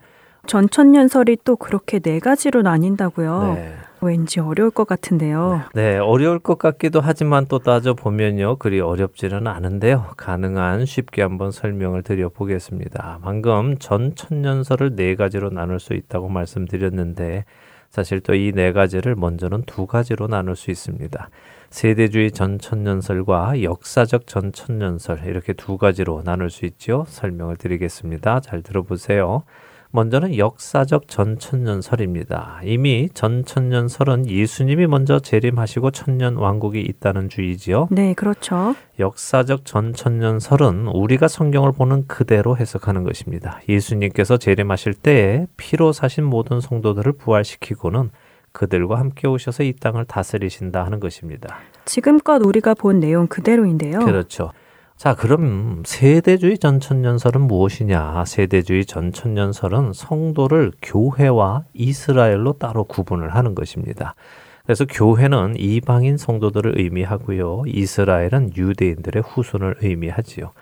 전천년설이 또 그렇게 네 가지로 나뉜다고요? 네. 왠지 어려울 것 같은데요. 네, 어려울 것 같기도 하지만 또 따져 보면요. 그리 어렵지는 않은데요. 가능한 쉽게 한번 설명을 드려 보겠습니다. 방금 전천년설을 네 가지로 나눌 수 있다고 말씀드렸는데 사실 또 이 네 가지를 먼저는 두 가지로 나눌 수 있습니다. 세대주의 전천년설과 역사적 전천년설 이렇게 두 가지로 나눌 수 있죠. 설명을 드리겠습니다. 잘 들어보세요. 먼저는 역사적 전천년설입니다. 이미 전천년설은 예수님이 먼저 재림하시고 천년 왕국이 있다는 주의지요. 네, 그렇죠. 역사적 전천년설은 우리가 성경을 보는 그대로 해석하는 것입니다. 예수님께서 재림하실 때에 피로 사신 모든 성도들을 부활시키고는 그들과 함께 오셔서 이 땅을 다스리신다 하는 것입니다. 지금껏 우리가 본 내용 그대로인데요. 그렇죠. 자, 그럼 세대주의 전천년설은 무엇이냐? 세대주의 전천년설은 성도를 교회와 이스라엘로 따로 구분을 하는 것입니다. 그래서 교회는 이방인 성도들을 의미하고요. 이스라엘은 유대인들의 후손을 의미하지요.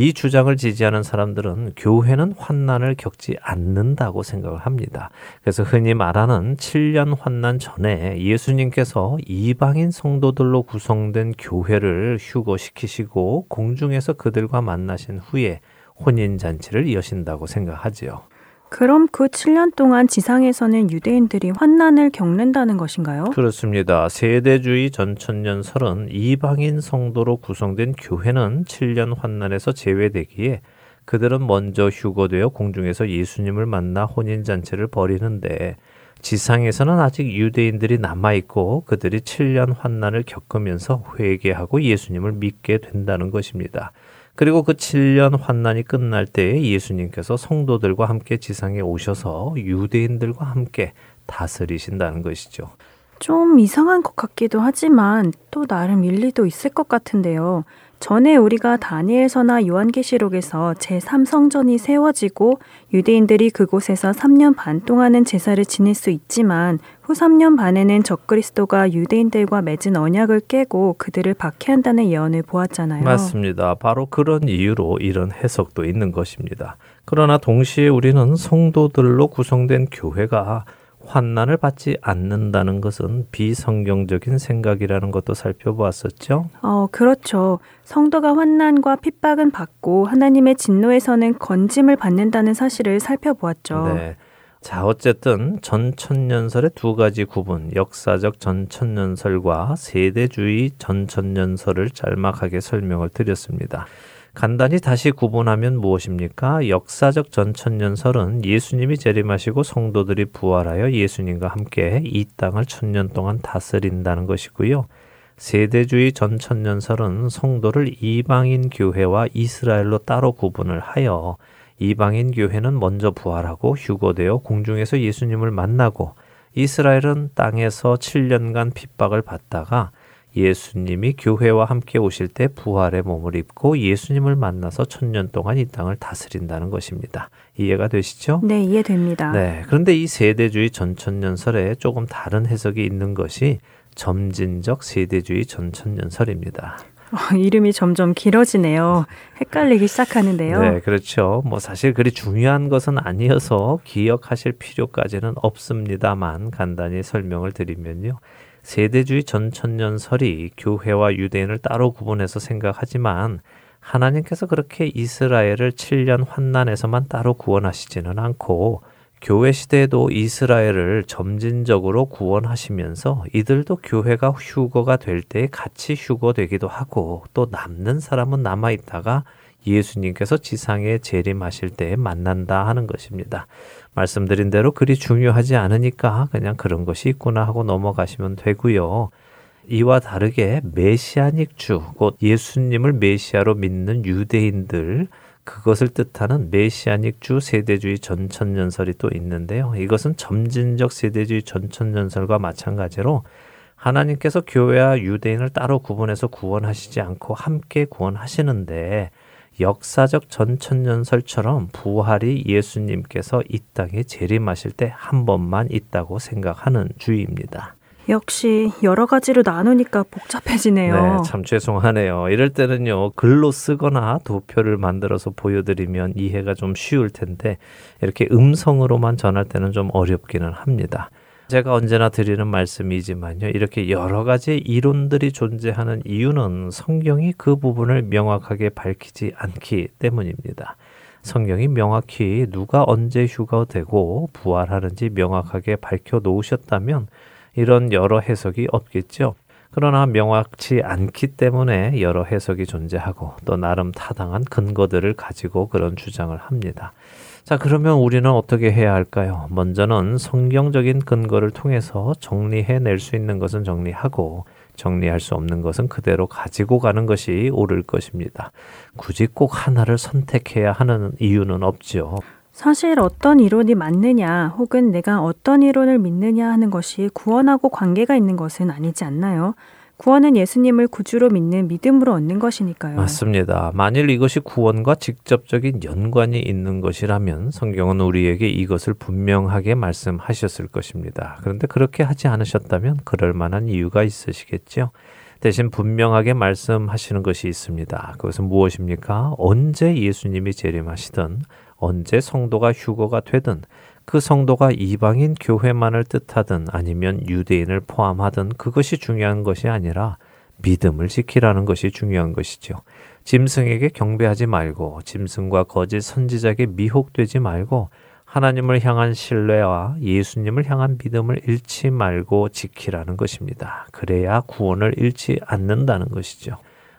이 주장을 지지하는 사람들은 교회는 환난을 겪지 않는다고 생각을 합니다. 그래서 흔히 말하는 7년 환난 전에 예수님께서 이방인 성도들로 구성된 교회를 휴거시키시고 공중에서 그들과 만나신 후에 혼인 잔치를 여신다고 생각하지요. 그럼 그 7년 동안 지상에서는 유대인들이 환난을 겪는다는 것인가요? 그렇습니다. 세대주의 전천년설은 이방인 성도로 구성된 교회는 7년 환난에서 제외되기에 그들은 먼저 휴거되어 공중에서 예수님을 만나 혼인잔치를 벌이는데 지상에서는 아직 유대인들이 남아있고 그들이 7년 환난을 겪으면서 회개하고 예수님을 믿게 된다는 것입니다. 그리고 그 7년 환난이 끝날 때에 예수님께서 성도들과 함께 지상에 오셔서 유대인들과 함께 다스리신다는 것이죠. 좀 이상한 것 같기도 하지만 또 나름 일리도 있을 것 같은데요. 전에 우리가 다니엘서나 요한계시록에서 제3성전이 세워지고 유대인들이 그곳에서 3년 반 동안은 제사를 지낼 수 있지만 후 3년 반에는 적그리스도가 유대인들과 맺은 언약을 깨고 그들을 박해한다는 예언을 보았잖아요. 맞습니다. 바로 그런 이유로 이런 해석도 있는 것입니다. 그러나 동시에 우리는 성도들로 구성된 교회가 환난을 받지 않는다는 것은 비성경적인 생각이라는 것도 살펴보았었죠. 어, 그렇죠. 성도가 환난과 핍박은 받고 하나님의 진노에서는 건짐을 받는다는 사실을 살펴보았죠. 네. 자, 어쨌든 전천년설의 두 가지 구분, 역사적 전천년설과 세대주의 전천년설을 짤막하게 설명을 드렸습니다. 간단히 다시 구분하면 무엇입니까? 역사적 전천년설은 예수님이 재림하시고 성도들이 부활하여 예수님과 함께 이 땅을 천년 동안 다스린다는 것이고요. 세대주의 전천년설은 성도를 이방인 교회와 이스라엘로 따로 구분을 하여 이방인 교회는 먼저 부활하고 휴거되어 공중에서 예수님을 만나고 이스라엘은 땅에서 7년간 핍박을 받다가 예수님이 교회와 함께 오실 때 부활의 몸을 입고 예수님을 만나서 천년 동안 이 땅을 다스린다는 것입니다. 이해가 되시죠? 네, 이해됩니다. 네. 그런데 이 세대주의 전천년설에 조금 다른 해석이 있는 것이 점진적 세대주의 전천년설입니다. 어, 이름이 점점 길어지네요. 헷갈리기 시작하는데요. 네, 그렇죠. 뭐 사실 그리 중요한 것은 아니어서 기억하실 필요까지는 없습니다만 간단히 설명을 드리면요. 세대주의 전천년설이 교회와 유대인을 따로 구분해서 생각하지만 하나님께서 그렇게 이스라엘을 7년 환난에서만 따로 구원하시지는 않고 교회 시대에도 이스라엘을 점진적으로 구원하시면서 이들도 교회가 휴거가 될 때 같이 휴거되기도 하고 또 남는 사람은 남아 있다가 예수님께서 지상에 재림하실 때 만난다 하는 것입니다. 말씀드린 대로 그리 중요하지 않으니까 그냥 그런 것이 있구나 하고 넘어가시면 되고요. 이와 다르게 메시아닉 주, 곧 예수님을 메시아로 믿는 유대인들, 그것을 뜻하는 메시아닉 주 세대주의 전천년설이 또 있는데요. 이것은 점진적 세대주의 전천년설과 마찬가지로 하나님께서 교회와 유대인을 따로 구분해서 구원하시지 않고 함께 구원하시는데 역사적 전천년설처럼 부활이 예수님께서 이 땅에 재림하실 때 한 번만 있다고 생각하는 주의입니다. 역시 여러 가지로 나누니까 복잡해지네요. 네, 참 죄송하네요. 이럴 때는요, 글로 쓰거나 도표를 만들어서 보여드리면 이해가 좀 쉬울 텐데, 이렇게 음성으로만 전할 때는 좀 어렵기는 합니다. 제가 언제나 드리는 말씀이지만요. 이렇게 여러 가지 이론들이 존재하는 이유는 성경이 그 부분을 명확하게 밝히지 않기 때문입니다. 성경이 명확히 누가 언제 휴가되고 부활하는지 명확하게 밝혀 놓으셨다면 이런 여러 해석이 없겠죠. 그러나 명확치 않기 때문에 여러 해석이 존재하고 또 나름 타당한 근거들을 가지고 그런 주장을 합니다. 자, 그러면 우리는 어떻게 해야 할까요? 먼저는 성경적인 근거를 통해서 정리해 낼 수 있는 것은 정리하고 정리할 수 없는 것은 그대로 가지고 가는 것이 옳을 것입니다. 굳이 꼭 하나를 선택해야 하는 이유는 없죠. 사실 어떤 이론이 맞느냐 혹은 내가 어떤 이론을 믿느냐 하는 것이 구원하고 관계가 있는 것은 아니지 않나요? 구원은 예수님을 구주로 믿는 믿음으로 얻는 것이니까요. 맞습니다. 만일 이것이 구원과 직접적인 연관이 있는 것이라면 성경은 우리에게 이것을 분명하게 말씀하셨을 것입니다. 그런데 그렇게 하지 않으셨다면 그럴 만한 이유가 있으시겠죠. 대신 분명하게 말씀하시는 것이 있습니다. 그것은 무엇입니까? 언제 예수님이 재림하시든 언제 성도가 휴거가 되든 그 성도가 이방인 교회만을 뜻하든 아니면 유대인을 포함하든 그것이 중요한 것이 아니라 믿음을 지키라는 것이 중요한 것이죠. 짐승에게 경배하지 말고 짐승과 거짓 선지자에게 미혹되지 말고 하나님을 향한 신뢰와 예수님을 향한 믿음을 잃지 말고 지키라는 것입니다. 그래야 구원을 잃지 않는다는 것이죠.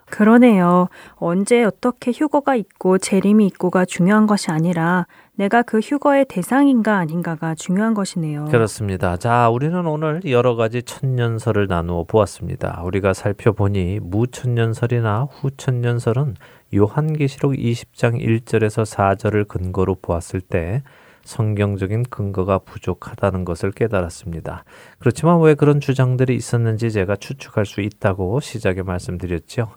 그러네요. 언제 어떻게 휴거가 있고 재림이 있고가 중요한 것이 아니라 내가 그 휴거의 대상인가 아닌가가 중요한 것이네요. 그렇습니다. 자, 우리는 오늘 여러 가지 천년설을 나누어 보았습니다. 우리가 살펴보니 무천년설이나 후천년설은 요한계시록 20장 1절에서 4절을 근거로 보았을 때 성경적인 근거가 부족하다는 것을 깨달았습니다. 그렇지만 왜 그런 주장들이 있었는지 제가 추측할 수 있다고 시작에 말씀드렸죠.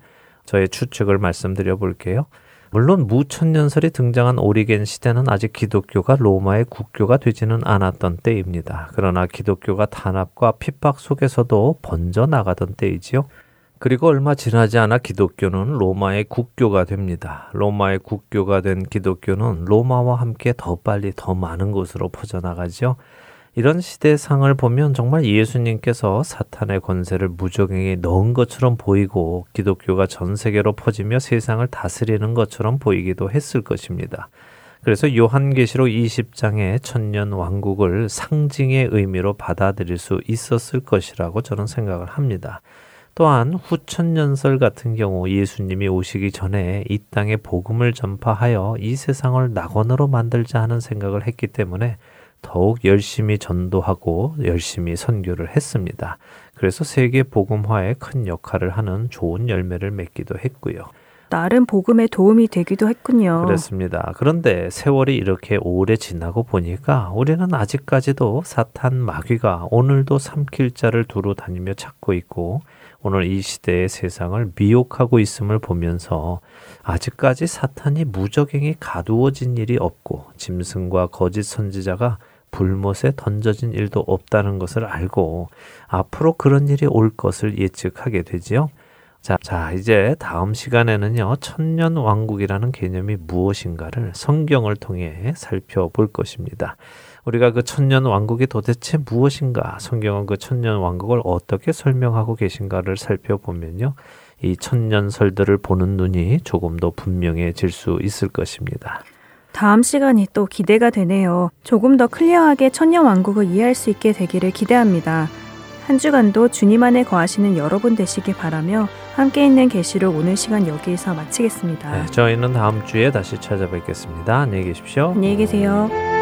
저의 추측을 말씀드려 볼게요. 물론 무천년설이 등장한 오리겐 시대는 아직 기독교가 로마의 국교가 되지는 않았던 때입니다. 그러나 기독교가 탄압과 핍박 속에서도 번져 나가던 때이지요. 그리고 얼마 지나지 않아 기독교는 로마의 국교가 됩니다. 로마의 국교가 된 기독교는 로마와 함께 더 빨리 더 많은 곳으로 퍼져나가죠. 이런 시대상을 보면 정말 예수님께서 사탄의 권세를 무적행에 넣은 것처럼 보이고 기독교가 전 세계로 퍼지며 세상을 다스리는 것처럼 보이기도 했을 것입니다. 그래서 요한계시록 20장의 천년 왕국을 상징의 의미로 받아들일 수 있었을 것이라고 저는 생각을 합니다. 또한 후천년설 같은 경우 예수님이 오시기 전에 이 땅에 복음을 전파하여 이 세상을 낙원으로 만들자 하는 생각을 했기 때문에 더욱 열심히 전도하고 열심히 선교를 했습니다. 그래서 세계 복음화에 큰 역할을 하는 좋은 열매를 맺기도 했고요. 나름 복음에 도움이 되기도 했군요. 그렇습니다. 그런데 세월이 이렇게 오래 지나고 보니까 우리는 아직까지도 사탄 마귀가 오늘도 삼킬 자를 두루 다니며 찾고 있고 오늘 이 시대의 세상을 미혹하고 있음을 보면서 아직까지 사탄이 무적행이 가두어진 일이 없고 짐승과 거짓 선지자가 불못에 던져진 일도 없다는 것을 알고 앞으로 그런 일이 올 것을 예측하게 되지요. 자, 자, 이제 다음 시간에는요, 천년 왕국이라는 개념이 무엇인가를 성경을 통해 살펴볼 것입니다. 우리가 그 천년 왕국이 도대체 무엇인가, 성경은 그 천년 왕국을 어떻게 설명하고 계신가를 살펴보면요, 이 천년설들을 보는 눈이 조금 더 분명해질 수 있을 것입니다. 다음 시간이 또 기대가 되네요. 조금 더 클리어하게 천년 왕국을 이해할 수 있게 되기를 기대합니다. 한 주간도 주님 안에 거하시는 여러분 되시길 바라며 함께 있는 계시록 오늘 시간 여기에서 마치겠습니다. 네, 저희는 다음 주에 다시 찾아뵙겠습니다. 안녕히 계십시오. 안녕히 계세요.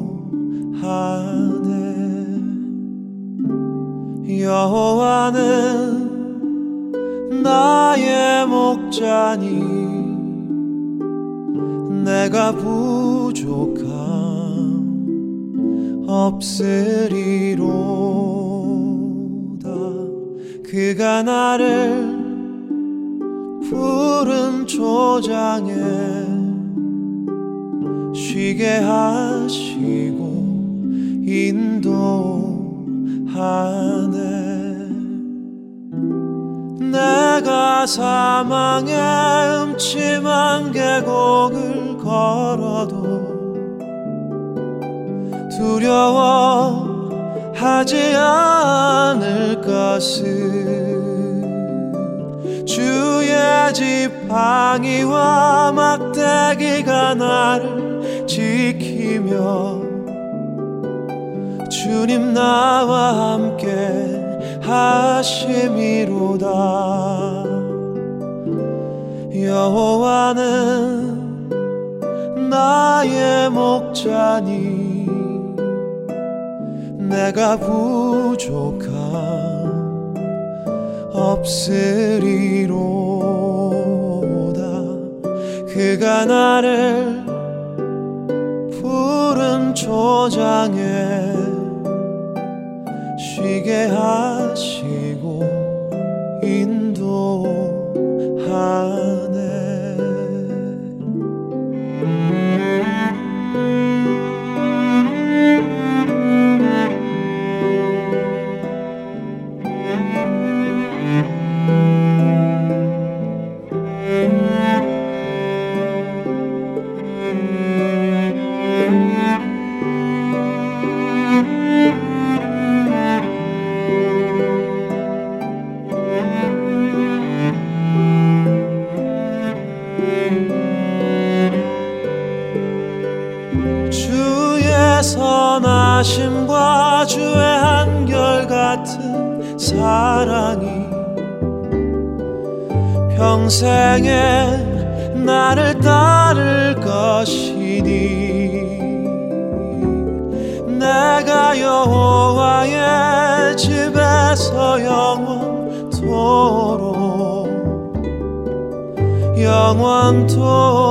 하 여호와는 나의 목자니 내가 부족함 없으리로다. 그가 나를 푸른 초장에 쉬게 하시고 인도 하네. 내가 사망의 음침한 계곡을 걸어도 두려워하지 않을 것을 주의 지팡이와 막대기가 나를 지키며 주님 나와 함께 하심이로다. 여호와는 나의 목자니 내가 부족함 없으리로다. 그가 나를 푸른 초장에 쉬게 하시고 인도하 평생에 나를 따를 것이니 내가 여호와의 집에서 영원토록 영원토록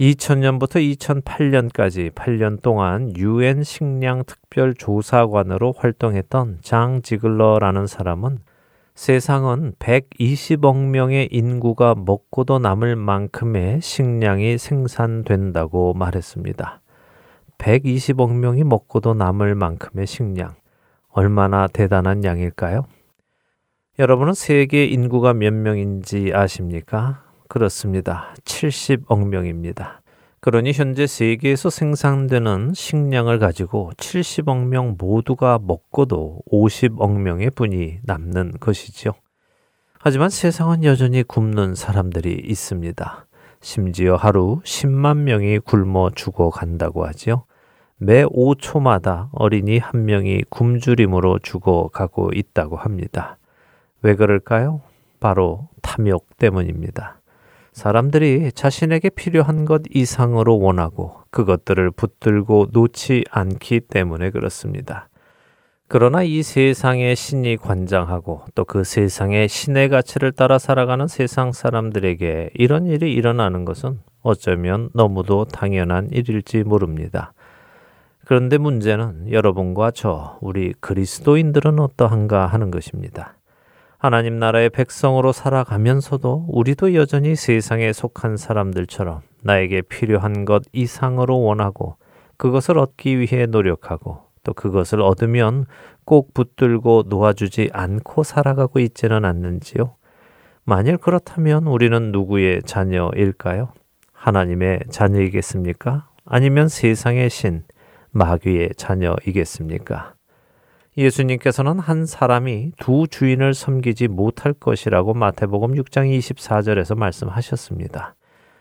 2000년부터 2008년까지 8년 동안 유엔 식량 특별 조사관으로 활동했던 장 지글러라는 사람은 세상은 120억 명의 인구가 먹고도 남을 만큼의 식량이 생산된다고 말했습니다. 120억 명이 먹고도 남을 만큼의 식량. 얼마나 대단한 양일까요? 여러분은 세계 인구가 몇 명인지 아십니까? 그렇습니다. 70억 명입니다. 그러니 현재 세계에서 생산되는 식량을 가지고 70억 명 모두가 먹고도 50억 명의 분이 남는 것이지요. 하지만 세상은 여전히 굶는 사람들이 있습니다. 심지어 하루 10만 명이 굶어 죽어간다고 하지요. 매 5초마다 어린이 한 명이 굶주림으로 죽어가고 있다고 합니다. 왜 그럴까요? 바로 탐욕 때문입니다. 사람들이 자신에게 필요한 것 이상으로 원하고 그것들을 붙들고 놓지 않기 때문에 그렇습니다. 그러나 이 세상의 신이 관장하고 또 그 세상의 신의 가치를 따라 살아가는 세상 사람들에게 이런 일이 일어나는 것은 어쩌면 너무도 당연한 일일지 모릅니다. 그런데 문제는 여러분과 저, 우리 그리스도인들은 어떠한가 하는 것입니다. 하나님 나라의 백성으로 살아가면서도 우리도 여전히 세상에 속한 사람들처럼 나에게 필요한 것 이상으로 원하고 그것을 얻기 위해 노력하고 또 그것을 얻으면 꼭 붙들고 놓아주지 않고 살아가고 있지는 않는지요? 만일 그렇다면 우리는 누구의 자녀일까요? 하나님의 자녀이겠습니까? 아니면 세상의 신, 마귀의 자녀이겠습니까? 예수님께서는 한 사람이 두 주인을 섬기지 못할 것이라고 마태복음 6장 24절에서 말씀하셨습니다.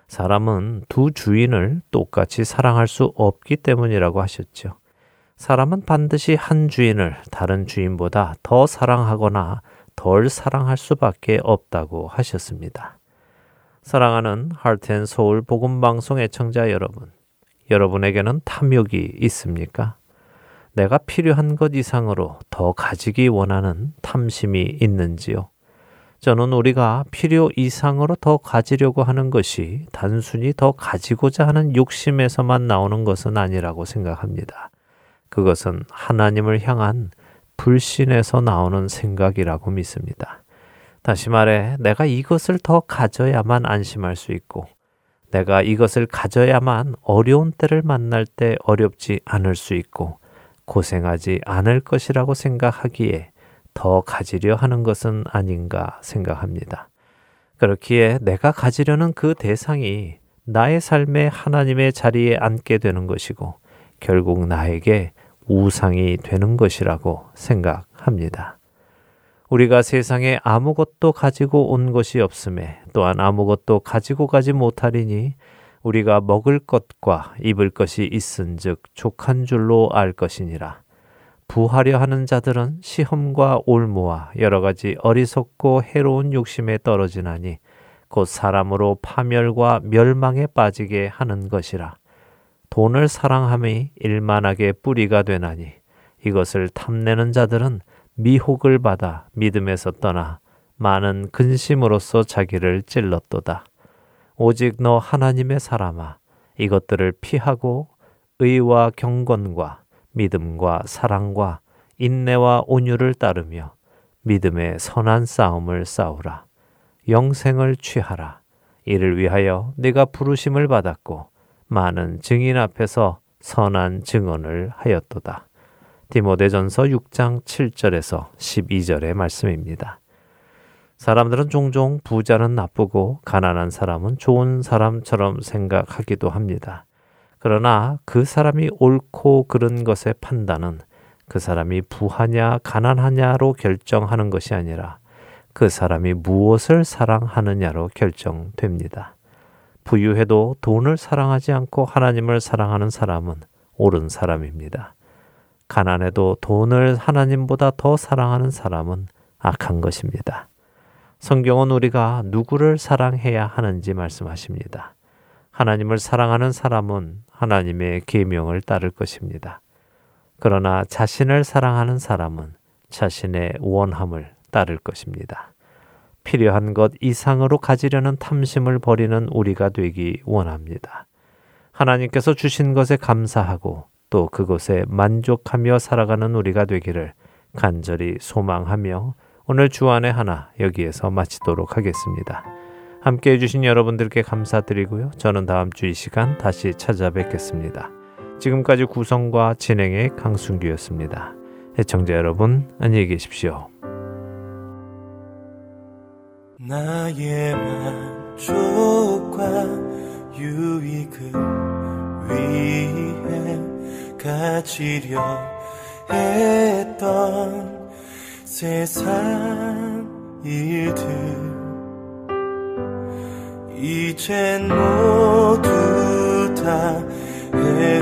사람은 두 주인을 똑같이 사랑할 수 없기 때문이라고 하셨죠. 사람은 반드시 한 주인을 다른 주인보다 더 사랑하거나 덜 사랑할 수밖에 없다고 하셨습니다. 사랑하는 하트앤서울 복음방송 애청자 여러분, 여러분에게는 탐욕이 있습니까? 내가 필요한 것 이상으로 더 가지기 원하는 탐심이 있는지요? 저는 우리가 필요 이상으로 더 가지려고 하는 것이 단순히 더 가지고자 하는 욕심에서만 나오는 것은 아니라고 생각합니다. 그것은 하나님을 향한 불신에서 나오는 생각이라고 믿습니다. 다시 말해, 내가 이것을 더 가져야만 안심할 수 있고, 내가 이것을 가져야만 어려운 때를 만날 때 어렵지 않을 수 있고, 고생하지 않을 것이라고 생각하기에 더 가지려 하는 것은 아닌가 생각합니다. 그렇기에 내가 가지려는 그 대상이 나의 삶에 하나님의 자리에 앉게 되는 것이고, 결국 나에게 우상이 되는 것이라고 생각합니다. 우리가 세상에 아무것도 가지고 온 것이 없음에 또한 아무것도 가지고 가지 못하리니 우리가 먹을 것과 입을 것이 있은즉 족한 줄로 알 것이니라. 부하려 하는 자들은 시험과 올무와 여러 가지 어리석고 해로운 욕심에 떨어지나니 곧 사람으로 파멸과 멸망에 빠지게 하는 것이라. 돈을 사랑함이 일만하게 뿌리가 되나니 이것을 탐내는 자들은 미혹을 받아 믿음에서 떠나 많은 근심으로써 자기를 찔렀도다. 오직 너 하나님의 사람아 이것들을 피하고 의와 경건과 믿음과 사랑과 인내와 온유를 따르며 믿음의 선한 싸움을 싸우라. 영생을 취하라. 이를 위하여 네가 부르심을 받았고 많은 증인 앞에서 선한 증언을 하였도다. 디모데전서 6장 7절에서 12절의 말씀입니다. 사람들은 종종 부자는 나쁘고 가난한 사람은 좋은 사람처럼 생각하기도 합니다. 그러나 그 사람이 옳고 그른 것의 판단은 그 사람이 부하냐 가난하냐로 결정하는 것이 아니라 그 사람이 무엇을 사랑하느냐로 결정됩니다. 부유해도 돈을 사랑하지 않고 하나님을 사랑하는 사람은 옳은 사람입니다. 가난해도 돈을 하나님보다 더 사랑하는 사람은 악한 것입니다. 성경은 우리가 누구를 사랑해야 하는지 말씀하십니다. 하나님을 사랑하는 사람은 하나님의 계명을 따를 것입니다. 그러나 자신을 사랑하는 사람은 자신의 원함을 따를 것입니다. 필요한 것 이상으로 가지려는 탐심을 버리는 우리가 되기 원합니다. 하나님께서 주신 것에 감사하고 또 그곳에 만족하며 살아가는 우리가 되기를 간절히 소망하며 오늘 주안의 하나 여기에서 마치도록 하겠습니다. 함께 해주신 여러분들께 감사드리고요. 저는 다음 주 이 시간 다시 찾아뵙겠습니다. 지금까지 구성과 진행의 강순규였습니다. 해청자 여러분, 안녕히 계십시오. 나의 만족과 유익을 위해 가지려 했던 세상 일들. 이젠 모두 다 해